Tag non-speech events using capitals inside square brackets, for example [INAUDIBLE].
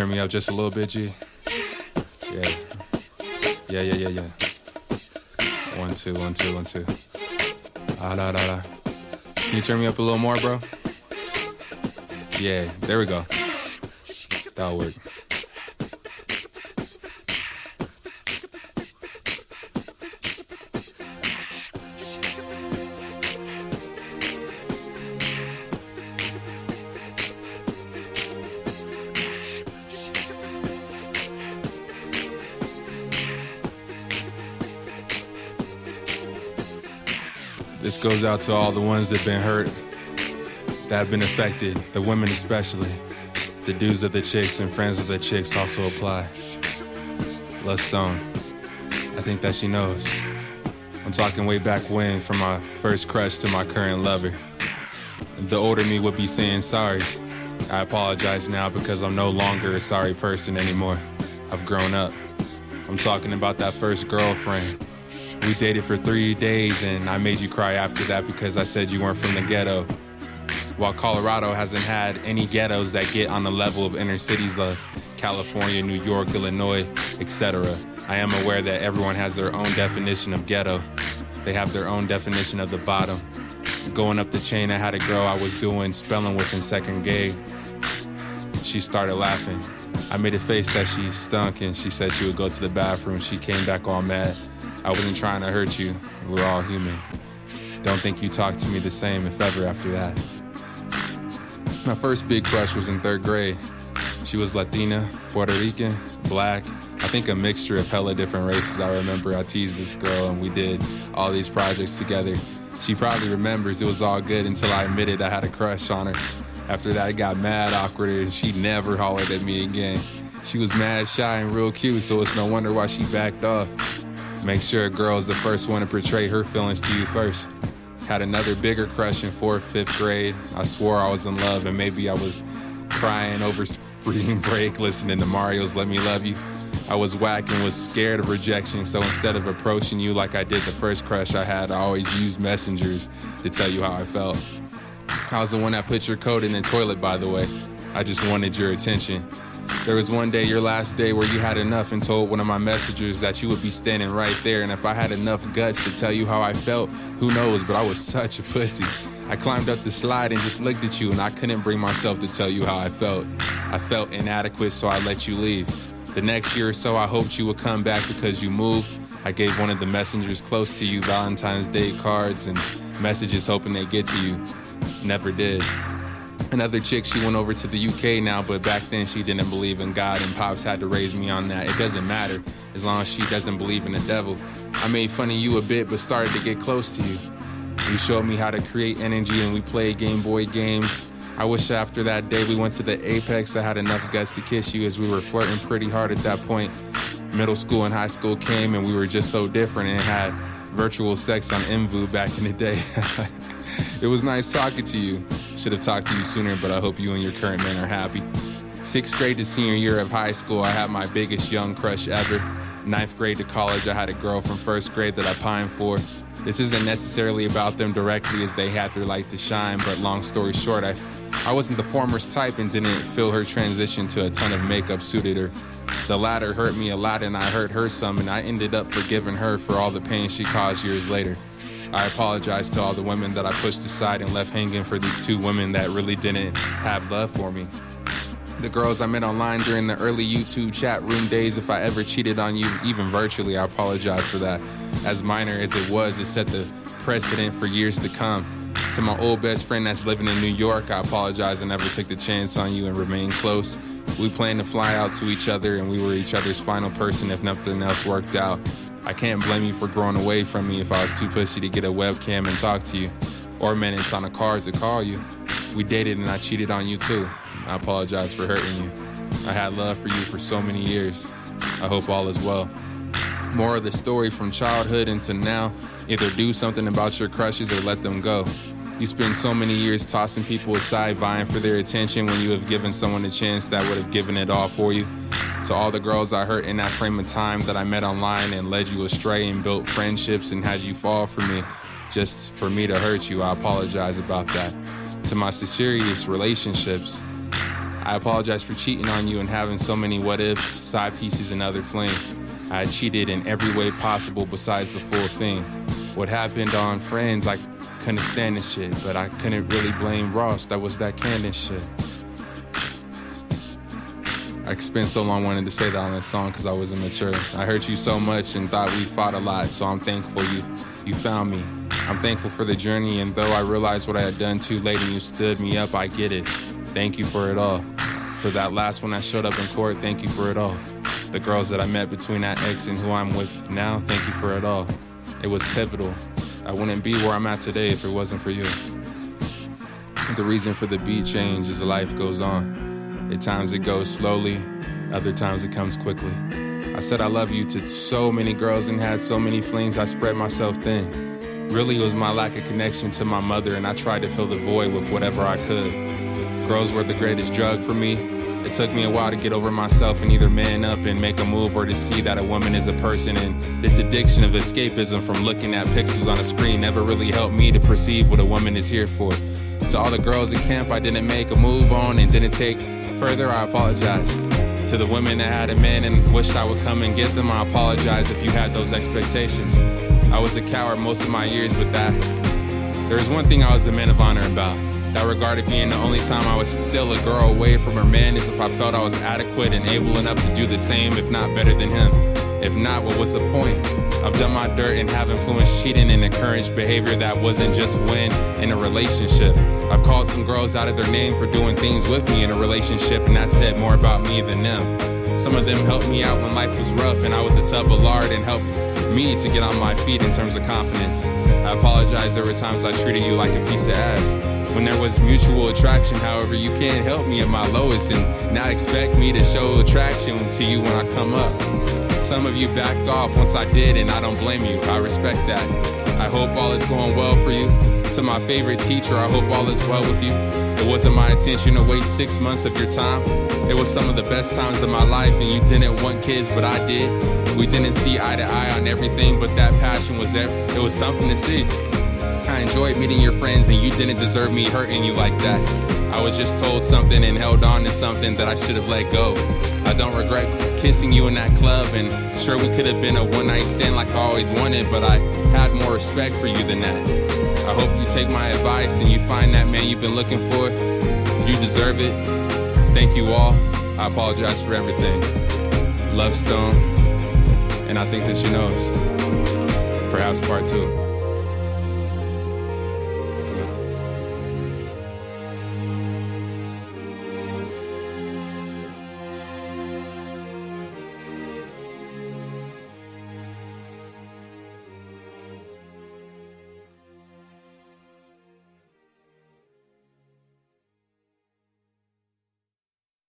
turn me up just a little bit, G? Yeah. Yeah, yeah, yeah, yeah. One, two, one, two, one, two. Ah, da, da, da. Can you turn me up a little more, bro? Yeah, there we go. That'll work. This goes out to all the ones that have been hurt, that have been affected, the women especially. The dudes of the chicks and friends of the chicks also apply. Love Stone. I think that she knows. I'm talking way back when, from my first crush to my current lover. The older me would be saying sorry. I apologize now because I'm no longer a sorry person anymore. I've grown up. I'm talking about that first girlfriend. We dated for three days and I made you cry after that because I said you weren't from the ghetto. While Colorado hasn't had any ghettos that get on the level of inner cities of California, New York, Illinois, etc., I am aware that everyone has their own definition of ghetto. They have their own definition of the bottom. Going up the chain, I had a girl I was doing spelling with in second grade. She started laughing. I made a face that she stunk and she said she would go to the bathroom. She came back all mad. I wasn't trying to hurt you. We're all human. Don't think you talked to me the same, if ever, after that. My first big crush was in third grade. She was Latina, Puerto Rican, black. I think a mixture of hella different races. I remember I teased this girl and we did all these projects together. She probably remembers it was all good until I admitted I had a crush on her. After that, it got mad awkward and she never hollered at me again. She was mad shy and real cute, so it's no wonder why she backed off. Make sure a girl is the first one to portray her feelings to you first. Had another bigger crush in fourth, fifth grade. I swore I was in love, and maybe I was crying over spring [LAUGHS] break listening to Mario's Let Me Love You. I was whack and was scared of rejection, so instead of approaching you like I did the first crush I had, I always used messengers to tell you how I felt. I was the one that put your coat in the toilet, by the way. I just wanted your attention. There was one day, your last day, where you had enough and told one of my messengers that you would be standing right there. And if I had enough guts to tell you how I felt, who knows, but I was such a pussy. I climbed up the slide and just looked at you, and I couldn't bring myself to tell you how I felt. I felt inadequate, so I let you leave. The next year or so, I hoped you would come back because you moved. I gave one of the messengers close to you Valentine's Day cards and messages hoping they get to you. Never did. Another chick, she went over to the UK now, but back then she didn't believe in God, and Pops had to raise me on that. It doesn't matter as long as she doesn't believe in the devil. I made fun of you a bit, but started to get close to you. You showed me how to create energy, and we played Game Boy games. I wish after that day we went to the Apex, I had enough guts to kiss you as we were flirting pretty hard at that point. Middle school and high school came, and we were just so different and had virtual sex on IMVU back in the day. [LAUGHS] it was nice talking to you. Should have talked to you sooner, but I hope you and your current man are happy. Sixth grade to senior year of high school, I had my biggest young crush ever. Ninth grade to college, I had a girl from first grade that I pined for. This isn't necessarily about them directly as they had their light to shine, but long story short, I, I wasn't the former's type and didn't feel her transition to a ton of makeup suited her. The latter hurt me a lot and I hurt her some, and I ended up forgiving her for all the pain she caused years later. I apologize to all the women that I pushed aside and left hanging for these two women that really didn't have love for me. The girls I met online during the early YouTube chat room days, if I ever cheated on you, even virtually, I apologize for that. As minor as it was, it set the precedent for years to come. To my old best friend that's living in New York, I apologize I never took the chance on you and remained close. We planned to fly out to each other and we were each other's final person if nothing else worked out. I can't blame you for growing away from me if I was too pussy to get a webcam and talk to you, or minutes on a card to call you. We dated and I cheated on you too. I apologize for hurting you. I had love for you for so many years. I hope all is well. More of the story from childhood into now either do something about your crushes or let them go. You spend so many years tossing people aside, vying for their attention when you have given someone a chance that would have given it all for you. To all the girls I hurt in that frame of time that I met online and led you astray and built friendships and had you fall for me just for me to hurt you, I apologize about that. To my serious relationships, I apologize for cheating on you and having so many what ifs, side pieces, and other flings. I cheated in every way possible besides the full thing. What happened on Friends, I couldn't stand this shit, but I couldn't really blame Ross. That was that Candace shit. I spent so long wanting to say that on this song because I was immature. I hurt you so much and thought we fought a lot, so I'm thankful you you found me. I'm thankful for the journey, and though I realized what I had done too late and you stood me up, I get it. Thank you for it all. For that last one I showed up in court, thank you for it all. The girls that I met between that ex and who I'm with now, thank you for it all. It was pivotal. I wouldn't be where I'm at today if it wasn't for you. The reason for the beat change is life goes on. At times it goes slowly, other times it comes quickly. I said I love you to so many girls and had so many flings, I spread myself thin. Really, it was my lack of connection to my mother, and I tried to fill the void with whatever I could. Girls were the greatest drug for me. It took me a while to get over myself and either man up and make a move or to see that a woman is a person. And this addiction of escapism from looking at pixels on a screen never really helped me to perceive what a woman is here for. To all the girls at camp I didn't make a move on and didn't take further, I apologize. To the women that had a man and wished I would come and get them, I apologize if you had those expectations. I was a coward most of my years with that. There is one thing I was a man of honor about. That regarded being the only time I was still a girl away from her man is if I felt I was adequate and able enough to do the same, if not better than him. If not, what was the point? I've done my dirt and have influenced cheating and encouraged behavior that wasn't just win in a relationship. I've called some girls out of their name for doing things with me in a relationship, and that said more about me than them. Some of them helped me out when life was rough and I was a tub of lard and helped me to get on my feet in terms of confidence. I apologize, there were times I treated you like a piece of ass. When there was mutual attraction, however, you can't help me at my lowest and not expect me to show attraction to you when I come up. Some of you backed off once I did, and I don't blame you. I respect that. I hope all is going well for you. To my favorite teacher, I hope all is well with you. It wasn't my intention to waste six months of your time. It was some of the best times of my life, and you didn't want kids, but I did. We didn't see eye to eye on everything, but that passion was there. It was something to see. I enjoyed meeting your friends, and you didn't deserve me hurting you like that. I was just told something and held on to something that I should have let go. I don't regret kissing you in that club, and sure, we could have been a one night stand like I always wanted, but I had more respect for you than that. I hope you take my advice and you find that man you've been looking for. You deserve it. Thank you all. I apologize for everything. Love Stone, and I think that she knows. Perhaps part two.